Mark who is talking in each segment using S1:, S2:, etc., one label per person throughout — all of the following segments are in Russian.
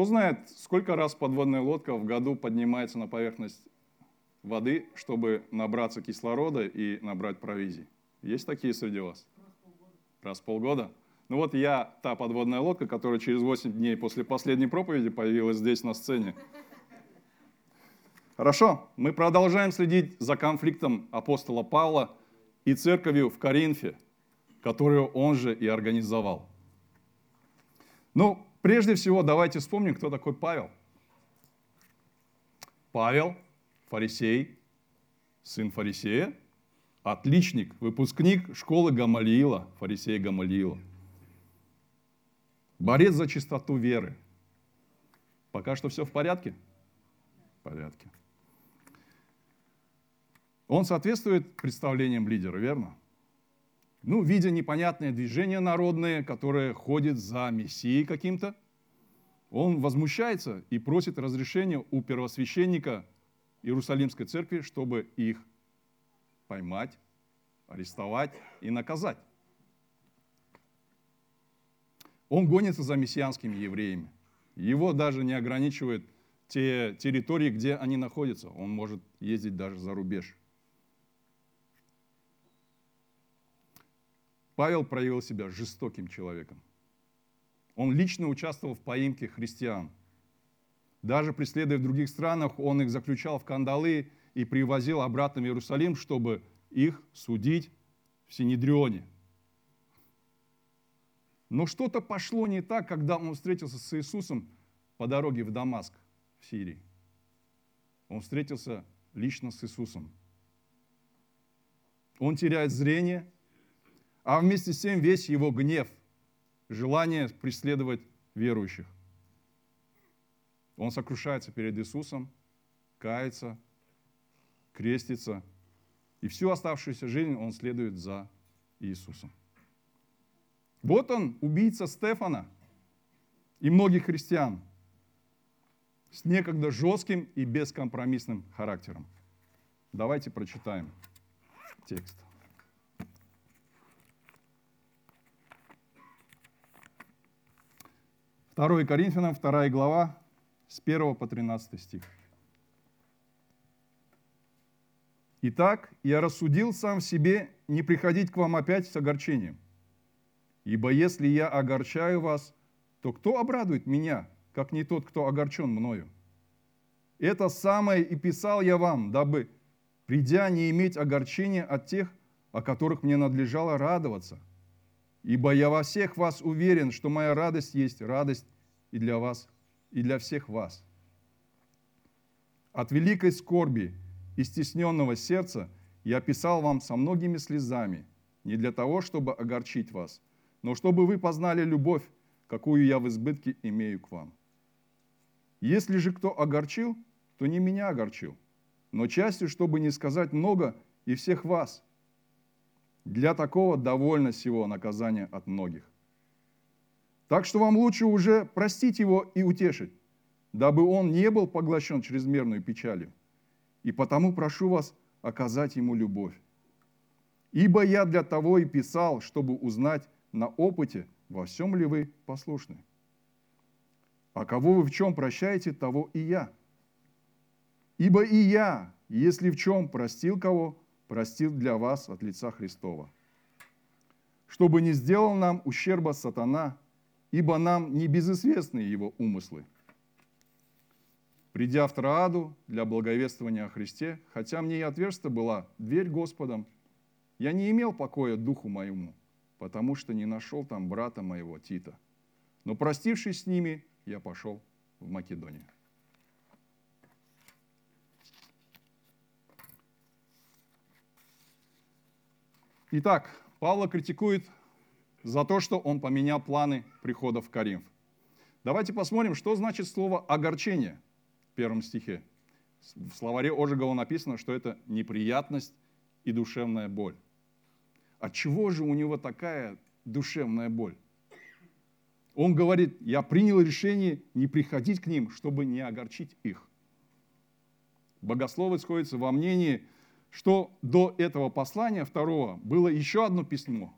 S1: Кто знает, сколько раз подводная лодка в году поднимается на поверхность воды, чтобы набраться кислорода и набрать провизии? Есть такие среди вас? Раз в полгода. Ну вот я та подводная лодка, которая через 8 дней после последней проповеди появилась здесь на сцене. Хорошо, мы продолжаем следить за конфликтом апостола Павла и церковью в Коринфе, которую он же и организовал. Ну, прежде всего, давайте вспомним, кто такой Павел. Павел, фарисей, сын фарисея, отличник, выпускник школы Гамалиила, фарисея Гамалиила. Борец за чистоту веры. Пока что все в порядке? В порядке. Он соответствует представлениям лидера, верно? Ну, видя непонятное движение народное, которое ходит за Мессией каким-то, он возмущается и просит разрешения у первосвященника Иерусалимской церкви, чтобы их поймать, арестовать и наказать. Он гонится за мессианскими евреями. Его даже не ограничивают те территории, где они находятся. Он может ездить даже за рубеж. Павел проявил себя жестоким человеком. Он лично участвовал в поимке христиан. Даже преследуя в других странах, он их заключал в кандалы и привозил обратно в Иерусалим, чтобы их судить в Синедрионе. Но что-то пошло не так, когда он встретился с Иисусом по дороге в Дамаск, в Сирии. Он встретился лично с Иисусом. Он теряет зрение, а вместе с тем весь его гнев, желание преследовать верующих. Он сокрушается перед Иисусом, кается, крестится, и всю оставшуюся жизнь он следует за Иисусом. Вот он, убийца Стефана и многих христиан с некогда жестким и бескомпромиссным характером. Давайте прочитаем текст. 2 Коринфянам, 2 глава, с 1 по 13 стих. Итак, я рассудил сам себе не приходить к вам опять с огорчением. Ибо если я огорчаю вас, то кто обрадует меня, как не тот, кто огорчен мною? Это самое и писал я вам, дабы, придя, не иметь огорчения от тех, о которых мне надлежало радоваться – Ибо я во всех вас уверен, что моя радость есть радость и для вас, и для всех вас. От великой скорби и стесненного сердца я писал вам со многими слезами, не для того, чтобы огорчить вас, но чтобы вы познали любовь, какую я в избытке имею к вам. Если же кто огорчил, то не меня огорчил, но частью, чтобы не сказать много и всех вас – для такого довольно всего наказания от многих. Так что вам лучше уже простить его и утешить, дабы он не был поглощен чрезмерной печалью. И потому прошу вас оказать ему любовь. Ибо я для того и писал, чтобы узнать на опыте, во всем ли вы послушны. А кого вы в чем прощаете, того и я. Ибо и я, если в чем простил кого, простил для вас от лица Христова. Чтобы не сделал нам ущерба сатана, ибо нам не безызвестны его умыслы. Придя в Трааду для благовествования о Христе, хотя мне и отверста была дверь Господом, я не имел покоя духу моему, потому что не нашел там брата моего Тита. Но простившись с ними, я пошел в Македонию. Итак, Павла критикует за то, что он поменял планы прихода в Каримф. Давайте посмотрим, что значит слово «огорчение» в первом стихе. В словаре Ожегова написано, что это неприятность и душевная боль. От чего же у него такая душевная боль? Он говорит, я принял решение не приходить к ним, чтобы не огорчить их. Богословы сходятся во мнении, что до этого послания второго было еще одно письмо.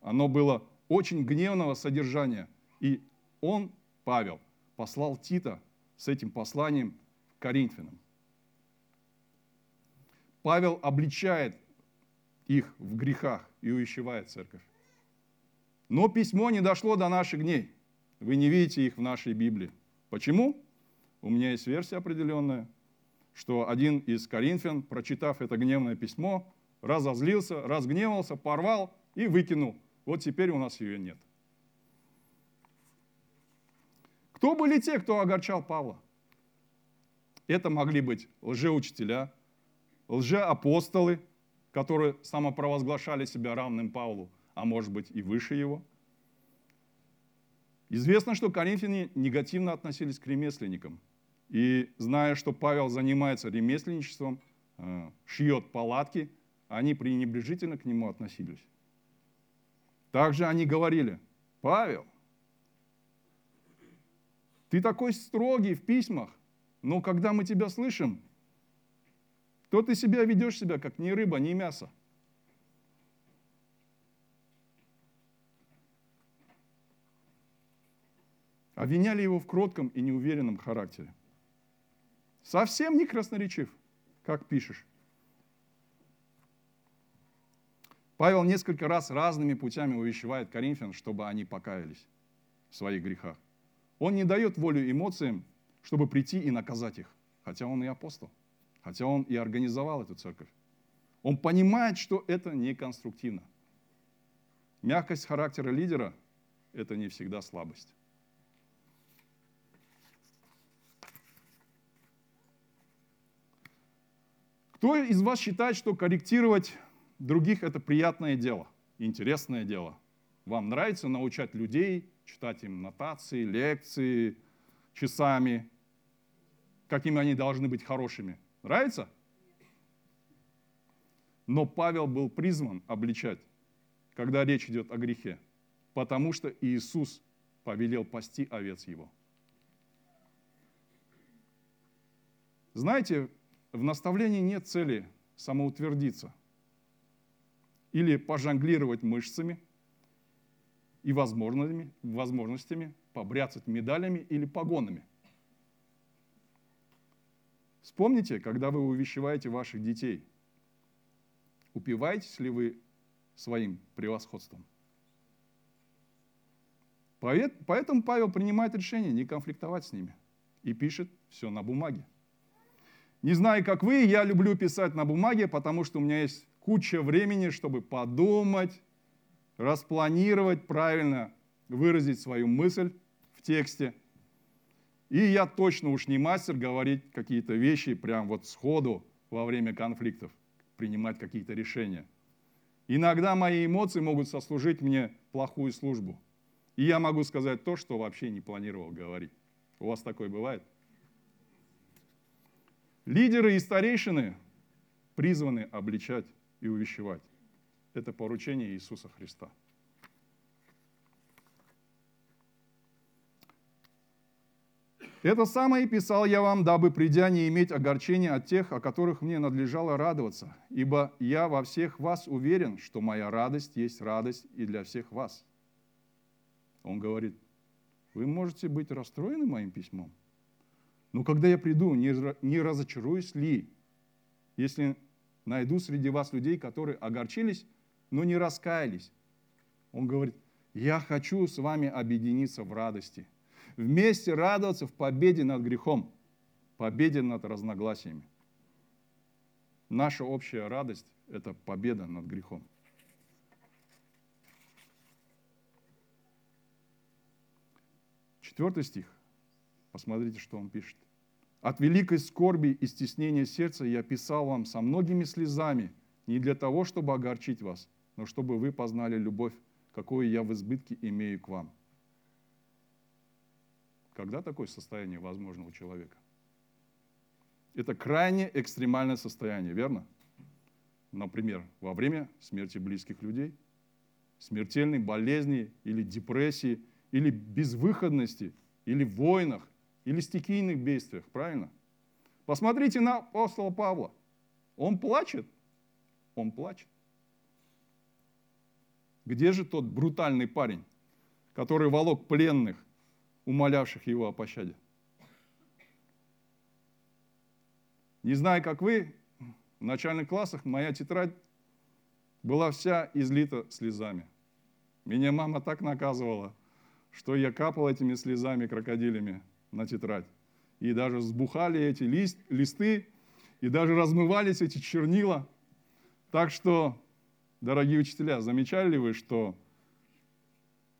S1: Оно было очень гневного содержания. И он, Павел, послал Тита с этим посланием к Коринфянам. Павел обличает их в грехах и увещевает церковь. Но письмо не дошло до наших дней. Вы не видите их в нашей Библии. Почему? У меня есть версия определенная, что один из коринфян, прочитав это гневное письмо, разозлился, разгневался, порвал и выкинул. Вот теперь у нас ее нет. Кто были те, кто огорчал Павла? Это могли быть лжеучителя, лжеапостолы, которые самопровозглашали себя равным Павлу, а может быть и выше его. Известно, что коринфяне негативно относились к ремесленникам. И зная, что Павел занимается ремесленничеством, э, шьет палатки, они пренебрежительно к нему относились. Также они говорили, Павел, ты такой строгий в письмах, но когда мы тебя слышим, то ты себя ведешь себя как ни рыба, ни мясо. Обвиняли его в кротком и неуверенном характере. Совсем не красноречив, как пишешь. Павел несколько раз разными путями увещевает Коринфян, чтобы они покаялись в своих грехах. Он не дает волю эмоциям, чтобы прийти и наказать их, хотя он и апостол, хотя он и организовал эту церковь. Он понимает, что это неконструктивно. Мягкость характера лидера – это не всегда слабость. Кто из вас считает, что корректировать других – это приятное дело, интересное дело? Вам нравится научать людей читать им нотации, лекции часами, какими они должны быть хорошими. Нравится? Но Павел был призван обличать, когда речь идет о грехе, потому что Иисус повелел пасти овец его. Знаете, в наставлении нет цели самоутвердиться или пожонглировать мышцами – и возможностями, возможностями побряцать медалями или погонами. Вспомните, когда вы увещеваете ваших детей, упиваетесь ли вы своим превосходством? Поэтому Павел принимает решение не конфликтовать с ними и пишет все на бумаге. Не знаю, как вы, я люблю писать на бумаге, потому что у меня есть куча времени, чтобы подумать, распланировать правильно, выразить свою мысль в тексте. И я точно уж не мастер говорить какие-то вещи прям вот сходу во время конфликтов, принимать какие-то решения. Иногда мои эмоции могут сослужить мне плохую службу. И я могу сказать то, что вообще не планировал говорить. У вас такое бывает? Лидеры и старейшины призваны обличать и увещевать. Это поручение Иисуса Христа. Это самое писал я вам, дабы, придя, не иметь огорчения от тех, о которых мне надлежало радоваться, ибо я во всех вас уверен, что моя радость есть радость и для всех вас. Он говорит, вы можете быть расстроены моим письмом, но когда я приду, не разочаруюсь ли, если найду среди вас людей, которые огорчились но не раскаялись. Он говорит, я хочу с вами объединиться в радости. Вместе радоваться в победе над грехом, победе над разногласиями. Наша общая радость – это победа над грехом. Четвертый стих. Посмотрите, что он пишет. «От великой скорби и стеснения сердца я писал вам со многими слезами, не для того, чтобы огорчить вас, но чтобы вы познали любовь, какую я в избытке имею к вам. Когда такое состояние возможно у человека? Это крайне экстремальное состояние, верно? Например, во время смерти близких людей, смертельной болезни или депрессии, или безвыходности, или в войнах, или стихийных бедствиях, правильно? Посмотрите на апостола Павла. Он плачет. Он плачет. Где же тот брутальный парень, который волок пленных умолявших его о пощаде. Не знаю, как вы, в начальных классах моя тетрадь была вся излита слезами. Меня мама так наказывала, что я капал этими слезами крокодилями на тетрадь. И даже взбухали эти лист, листы, и даже размывались эти чернила. Так что, дорогие учителя, замечали ли вы, что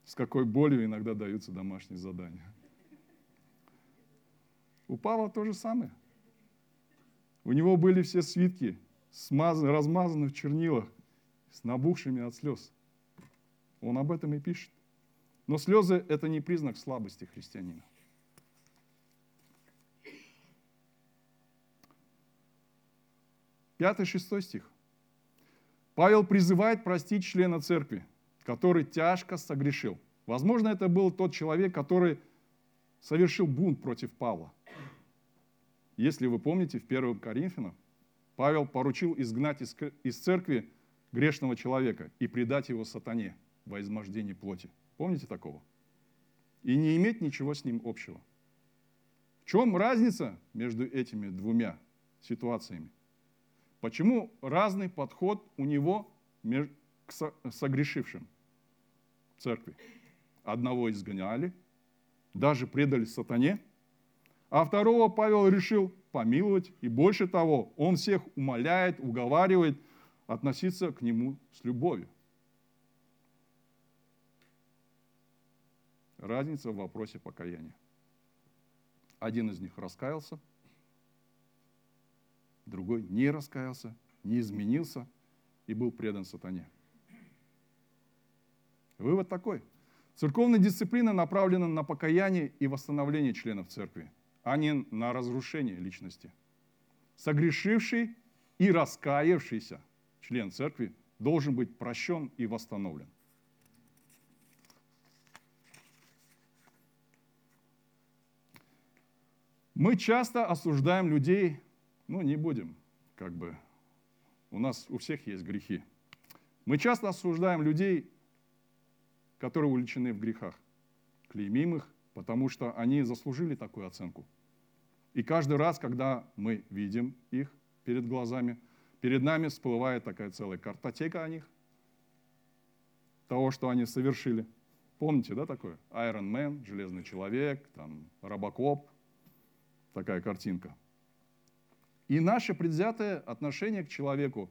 S1: с какой болью иногда даются домашние задания? У Павла то же самое. У него были все свитки, смазаны, размазаны в чернилах, с набухшими от слез. Он об этом и пишет. Но слезы – это не признак слабости христианина. Пятый, шестой стих. Павел призывает простить члена церкви, который тяжко согрешил. Возможно, это был тот человек, который совершил бунт против Павла. Если вы помните, в 1 Коринфянам Павел поручил изгнать из церкви грешного человека и предать его сатане во измождении плоти. Помните такого? И не иметь ничего с ним общего. В чем разница между этими двумя ситуациями? Почему разный подход у него к согрешившим в церкви? Одного изгоняли, даже предали сатане, а второго Павел решил помиловать, и больше того, он всех умоляет, уговаривает относиться к нему с любовью. разница в вопросе покаяния. Один из них раскаялся, другой не раскаялся, не изменился и был предан сатане. Вывод такой. Церковная дисциплина направлена на покаяние и восстановление членов церкви, а не на разрушение личности. Согрешивший и раскаявшийся член церкви должен быть прощен и восстановлен. Мы часто осуждаем людей, ну не будем, как бы, у нас у всех есть грехи. Мы часто осуждаем людей, которые увлечены в грехах, клеймим их, потому что они заслужили такую оценку. И каждый раз, когда мы видим их перед глазами, перед нами всплывает такая целая картотека о них, того, что они совершили. Помните, да, такое? Iron Man, Железный человек, там, Робокоп, такая картинка. И наше предвзятое отношение к человеку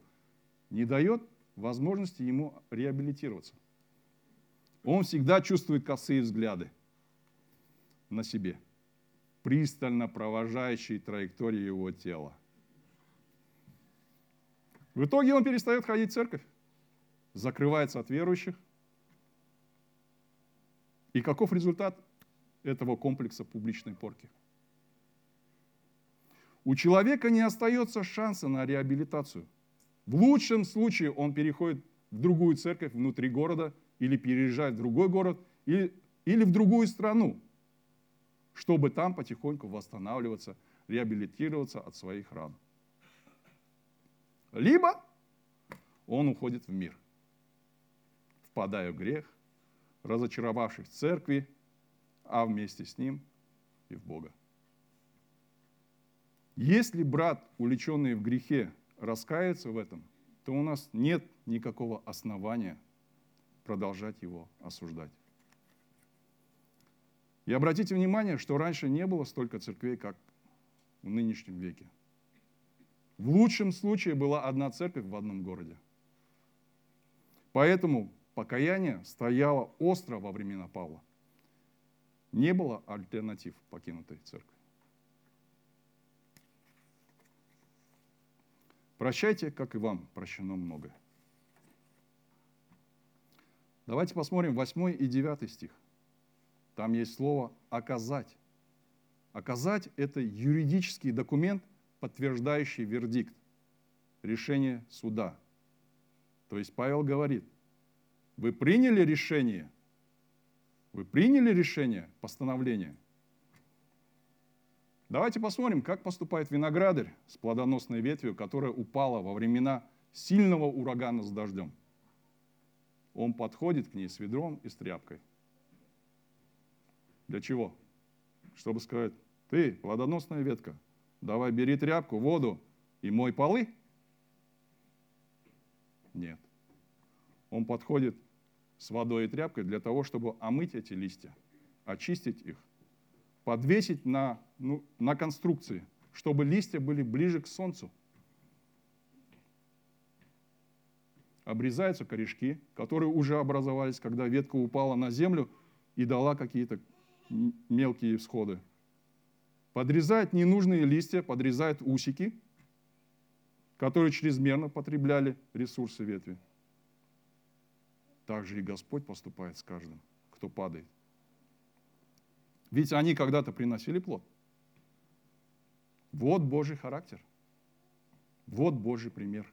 S1: не дает возможности ему реабилитироваться. Он всегда чувствует косые взгляды на себе, пристально провожающие траекторию его тела. В итоге он перестает ходить в церковь, закрывается от верующих. И каков результат этого комплекса публичной порки? У человека не остается шанса на реабилитацию. В лучшем случае он переходит в другую церковь внутри города или переезжает в другой город или, или в другую страну, чтобы там потихоньку восстанавливаться, реабилитироваться от своих ран. Либо он уходит в мир, впадая в грех, разочаровавшись в церкви, а вместе с ним и в Бога. Если брат, увлеченный в грехе, раскается в этом, то у нас нет никакого основания продолжать его осуждать. И обратите внимание, что раньше не было столько церквей, как в нынешнем веке. В лучшем случае была одна церковь в одном городе. Поэтому покаяние стояло остро во времена Павла. Не было альтернатив покинутой церкви. Прощайте, как и вам прощено многое. Давайте посмотрим 8 и 9 стих. Там есть слово «оказать». Оказать – это юридический документ, подтверждающий вердикт, решение суда. То есть Павел говорит, вы приняли решение, вы приняли решение, постановление – Давайте посмотрим, как поступает виноградарь с плодоносной ветвью, которая упала во времена сильного урагана с дождем. Он подходит к ней с ведром и с тряпкой. Для чего? Чтобы сказать, ты, плодоносная ветка, давай бери тряпку, воду и мой полы. Нет. Он подходит с водой и тряпкой для того, чтобы омыть эти листья, очистить их, подвесить на, ну, на конструкции, чтобы листья были ближе к солнцу. Обрезаются корешки, которые уже образовались, когда ветка упала на землю и дала какие-то мелкие всходы. Подрезает ненужные листья, подрезает усики, которые чрезмерно потребляли ресурсы ветви. Так же и Господь поступает с каждым, кто падает. Ведь они когда-то приносили плод. Вот Божий характер. Вот Божий пример.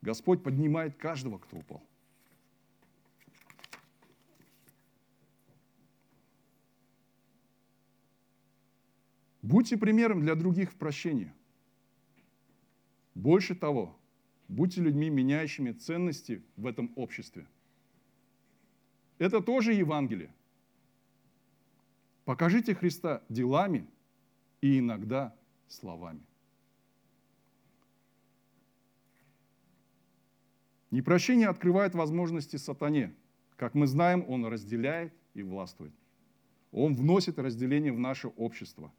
S1: Господь поднимает каждого, кто упал. Будьте примером для других в прощении. Больше того, Будьте людьми, меняющими ценности в этом обществе. Это тоже Евангелие. Покажите Христа делами и иногда словами. Непрощение открывает возможности сатане. Как мы знаем, он разделяет и властвует. Он вносит разделение в наше общество.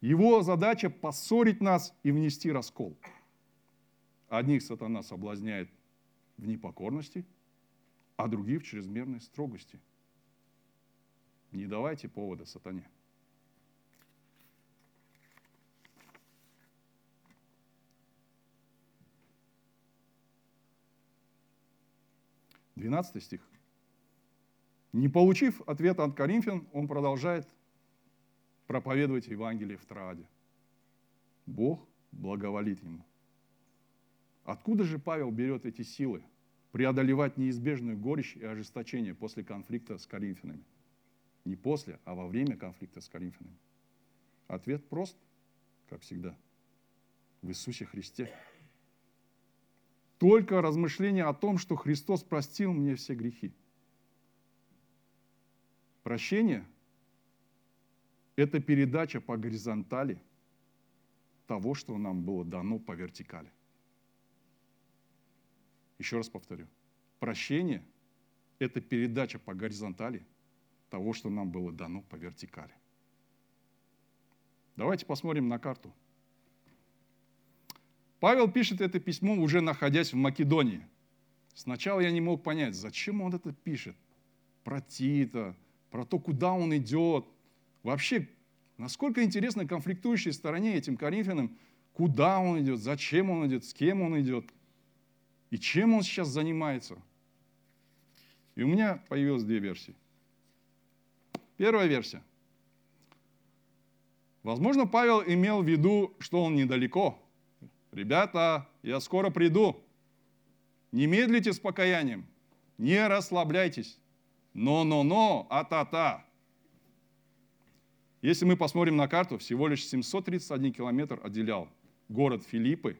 S1: Его задача – поссорить нас и внести раскол – Одних сатана соблазняет в непокорности, а других в чрезмерной строгости. Не давайте повода сатане. Двенадцатый стих. Не получив ответа от Коринфян, он продолжает проповедовать Евангелие в Трааде. Бог благоволит ему. Откуда же Павел берет эти силы преодолевать неизбежную горечь и ожесточение после конфликта с Коринфянами? Не после, а во время конфликта с Коринфянами. Ответ прост, как всегда. В Иисусе Христе. Только размышление о том, что Христос простил мне все грехи. Прощение – это передача по горизонтали того, что нам было дано по вертикали. Еще раз повторю. Прощение – это передача по горизонтали того, что нам было дано по вертикали. Давайте посмотрим на карту. Павел пишет это письмо, уже находясь в Македонии. Сначала я не мог понять, зачем он это пишет. Про Тита, про то, куда он идет. Вообще, насколько интересно конфликтующей стороне этим Коринфянам, куда он идет, зачем он идет, с кем он идет – и чем он сейчас занимается. И у меня появилось две версии. Первая версия. Возможно, Павел имел в виду, что он недалеко. Ребята, я скоро приду. Не медлите с покаянием. Не расслабляйтесь. Но-но-но, а-та-та. Если мы посмотрим на карту, всего лишь 731 километр отделял город Филиппы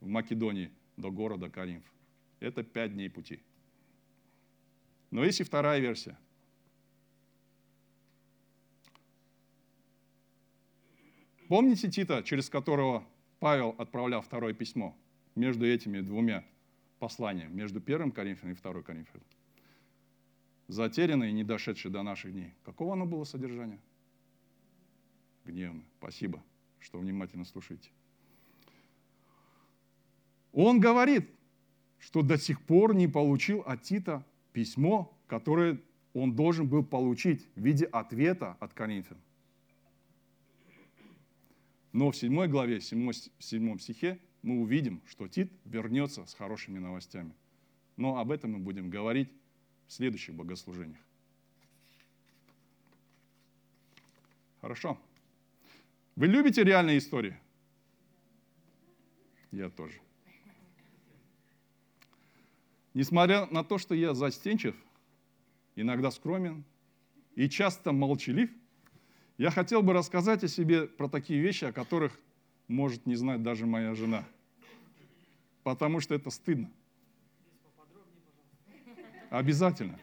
S1: в Македонии до города Каримф. Это пять дней пути. Но есть и вторая версия. Помните Тита, через которого Павел отправлял второе письмо между этими двумя посланиями, между первым Коринфянам и второй Коринфянам? Затерянное и не дошедшее до наших дней. Какого оно было содержание? Гневное. Спасибо, что внимательно слушаете. Он говорит, что до сих пор не получил от Тита письмо, которое он должен был получить в виде ответа от Коринфян. Но в 7 главе, 7, 7 стихе мы увидим, что Тит вернется с хорошими новостями. Но об этом мы будем говорить в следующих богослужениях. Хорошо. Вы любите реальные истории? Я тоже. Несмотря на то, что я застенчив, иногда скромен и часто молчалив, я хотел бы рассказать о себе про такие вещи, о которых может не знать даже моя жена. Потому что это стыдно. Обязательно.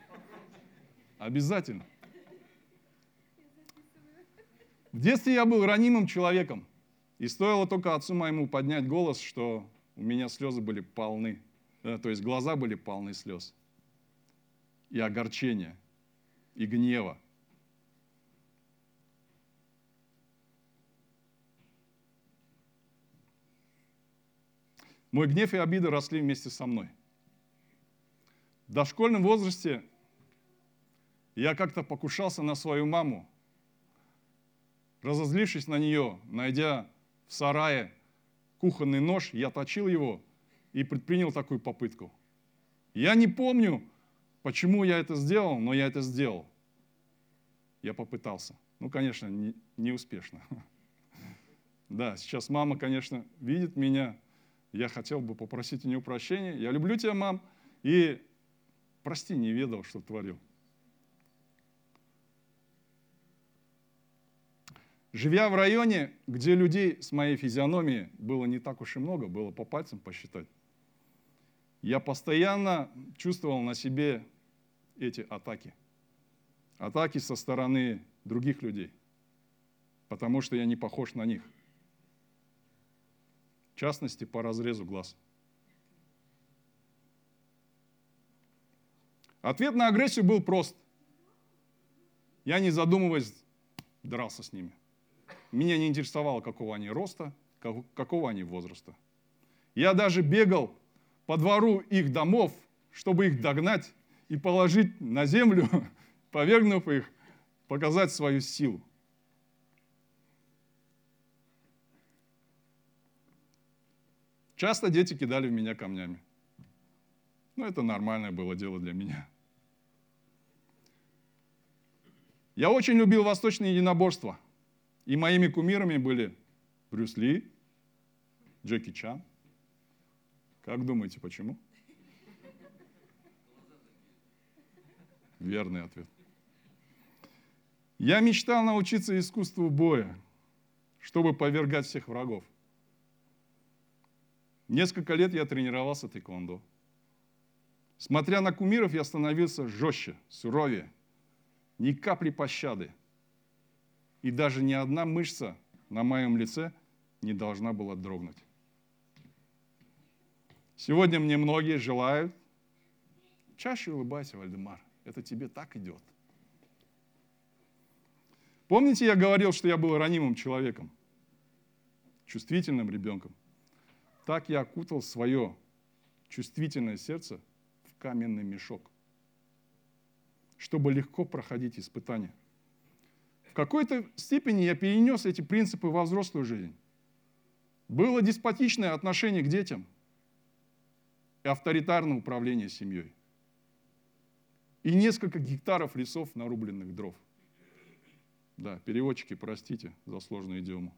S1: Обязательно. В детстве я был ранимым человеком. И стоило только отцу моему поднять голос, что у меня слезы были полны. Э, то есть глаза были полны слез. И огорчения, и гнева. Мой гнев и обида росли вместе со мной. В дошкольном возрасте я как-то покушался на свою маму, разозлившись на нее, найдя в сарае кухонный нож, я точил его и предпринял такую попытку. Я не помню, почему я это сделал, но я это сделал. Я попытался. Ну, конечно, не, не успешно. Да, сейчас мама, конечно, видит меня. Я хотел бы попросить у нее прощения. Я люблю тебя, мам. И прости, не ведал, что творил. Живя в районе, где людей с моей физиономией было не так уж и много, было по пальцам посчитать, я постоянно чувствовал на себе эти атаки. Атаки со стороны других людей, потому что я не похож на них. В частности, по разрезу глаз. Ответ на агрессию был прост. Я, не задумываясь, дрался с ними. Меня не интересовало, какого они роста, какого они возраста. Я даже бегал по двору их домов, чтобы их догнать и положить на землю, повергнув их, показать свою силу. Часто дети кидали в меня камнями. Но это нормальное было дело для меня. Я очень любил восточные единоборства – и моими кумирами были Брюс Ли, Джеки Чан. Как думаете, почему? Верный ответ. Я мечтал научиться искусству боя, чтобы повергать всех врагов. Несколько лет я тренировался тэквондо. Смотря на кумиров, я становился жестче, суровее. Ни капли пощады – и даже ни одна мышца на моем лице не должна была дрогнуть. Сегодня мне многие желают, чаще улыбайся, Вальдемар, это тебе так идет. Помните, я говорил, что я был ранимым человеком, чувствительным ребенком? Так я окутал свое чувствительное сердце в каменный мешок, чтобы легко проходить испытания – какой-то степени я перенес эти принципы во взрослую жизнь. Было деспотичное отношение к детям и авторитарное управление семьей. И несколько гектаров лесов нарубленных дров. Да, переводчики, простите за сложную идиому.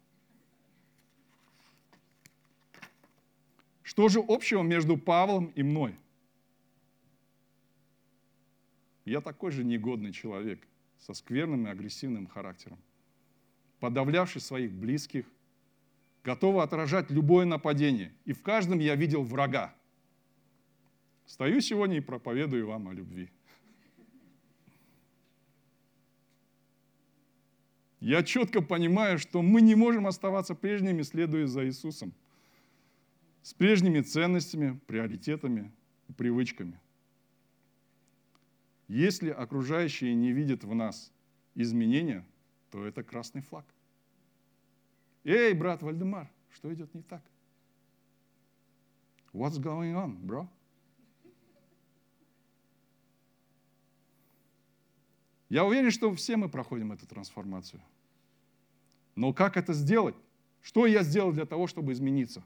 S1: Что же общего между Павлом и мной? Я такой же негодный человек – со скверным и агрессивным характером, подавлявший своих близких, готовый отражать любое нападение. И в каждом я видел врага. Стою сегодня и проповедую вам о любви. Я четко понимаю, что мы не можем оставаться прежними, следуя за Иисусом, с прежними ценностями, приоритетами и привычками – если окружающие не видят в нас изменения, то это красный флаг. Эй, брат Вальдемар, что идет не так? What's going on, bro? Я уверен, что все мы проходим эту трансформацию. Но как это сделать? Что я сделал для того, чтобы измениться?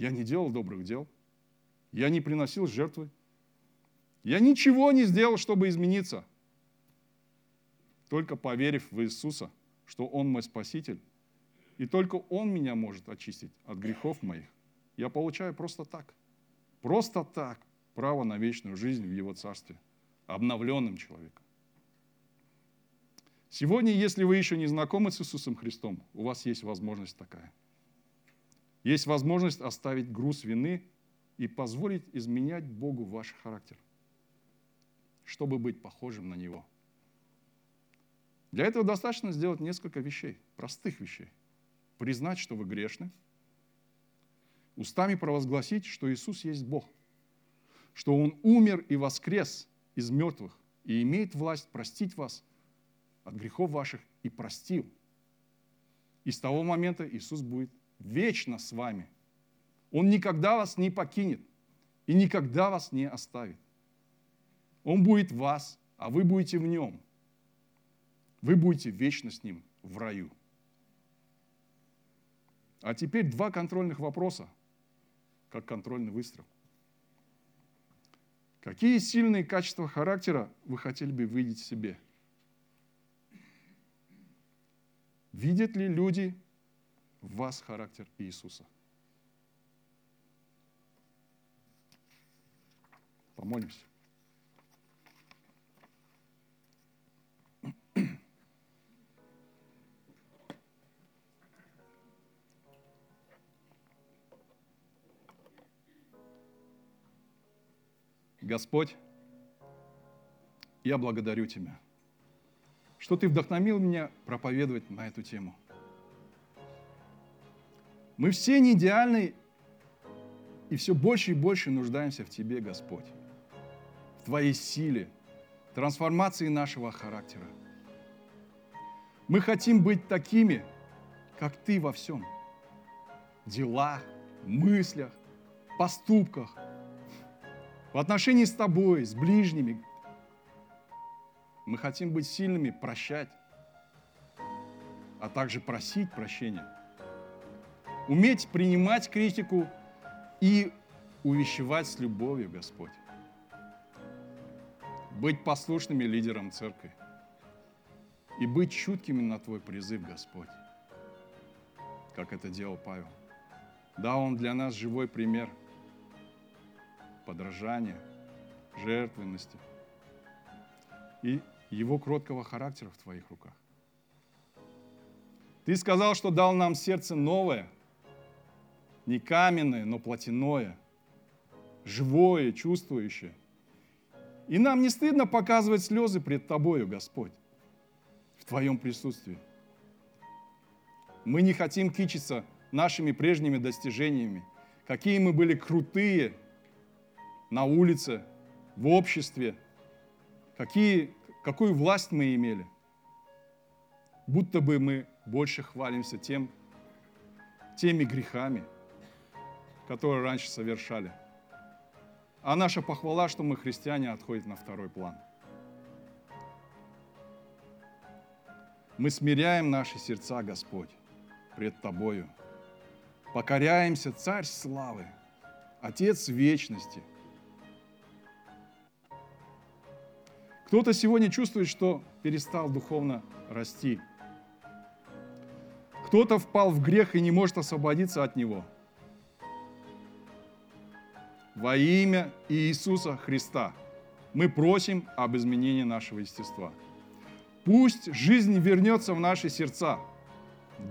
S1: Я не делал добрых дел. Я не приносил жертвы. Я ничего не сделал, чтобы измениться. Только поверив в Иисуса, что Он мой Спаситель, и только Он меня может очистить от грехов моих, я получаю просто так, просто так право на вечную жизнь в Его Царстве, обновленным человеком. Сегодня, если вы еще не знакомы с Иисусом Христом, у вас есть возможность такая. Есть возможность оставить груз вины и позволить изменять Богу ваш характер – чтобы быть похожим на Него. Для этого достаточно сделать несколько вещей, простых вещей. Признать, что вы грешны, устами провозгласить, что Иисус есть Бог, что Он умер и воскрес из мертвых и имеет власть простить вас от грехов ваших и простил. И с того момента Иисус будет вечно с вами. Он никогда вас не покинет и никогда вас не оставит. Он будет вас, а вы будете в нем. Вы будете вечно с ним в раю. А теперь два контрольных вопроса, как контрольный выстрел. Какие сильные качества характера вы хотели бы видеть в себе? Видят ли люди в вас характер Иисуса? Помолимся. Господь, я благодарю Тебя, что Ты вдохновил меня проповедовать на эту тему. Мы все не идеальны и все больше и больше нуждаемся в Тебе, Господь, в Твоей силе, трансформации нашего характера. Мы хотим быть такими, как Ты во всем. В делах, мыслях, поступках – в отношении с тобой, с ближними. Мы хотим быть сильными, прощать, а также просить прощения. Уметь принимать критику и увещевать с любовью, Господь. Быть послушными лидером церкви и быть чуткими на Твой призыв, Господь, как это делал Павел. Да, он для нас живой пример – подражания, жертвенности и его кроткого характера в твоих руках. Ты сказал, что дал нам сердце новое, не каменное, но плотяное, живое, чувствующее. И нам не стыдно показывать слезы пред Тобою, Господь, в Твоем присутствии. Мы не хотим кичиться нашими прежними достижениями, какие мы были крутые – на улице, в обществе, какие, какую власть мы имели. Будто бы мы больше хвалимся тем, теми грехами, которые раньше совершали. А наша похвала, что мы христиане, отходит на второй план. Мы смиряем наши сердца, Господь, пред Тобою. Покоряемся, Царь славы, Отец вечности – Кто-то сегодня чувствует, что перестал духовно расти. Кто-то впал в грех и не может освободиться от него. Во имя Иисуса Христа мы просим об изменении нашего естества. Пусть жизнь вернется в наши сердца.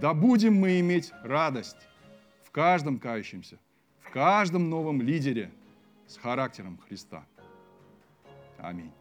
S1: Да будем мы иметь радость в каждом кающемся, в каждом новом лидере с характером Христа. Аминь.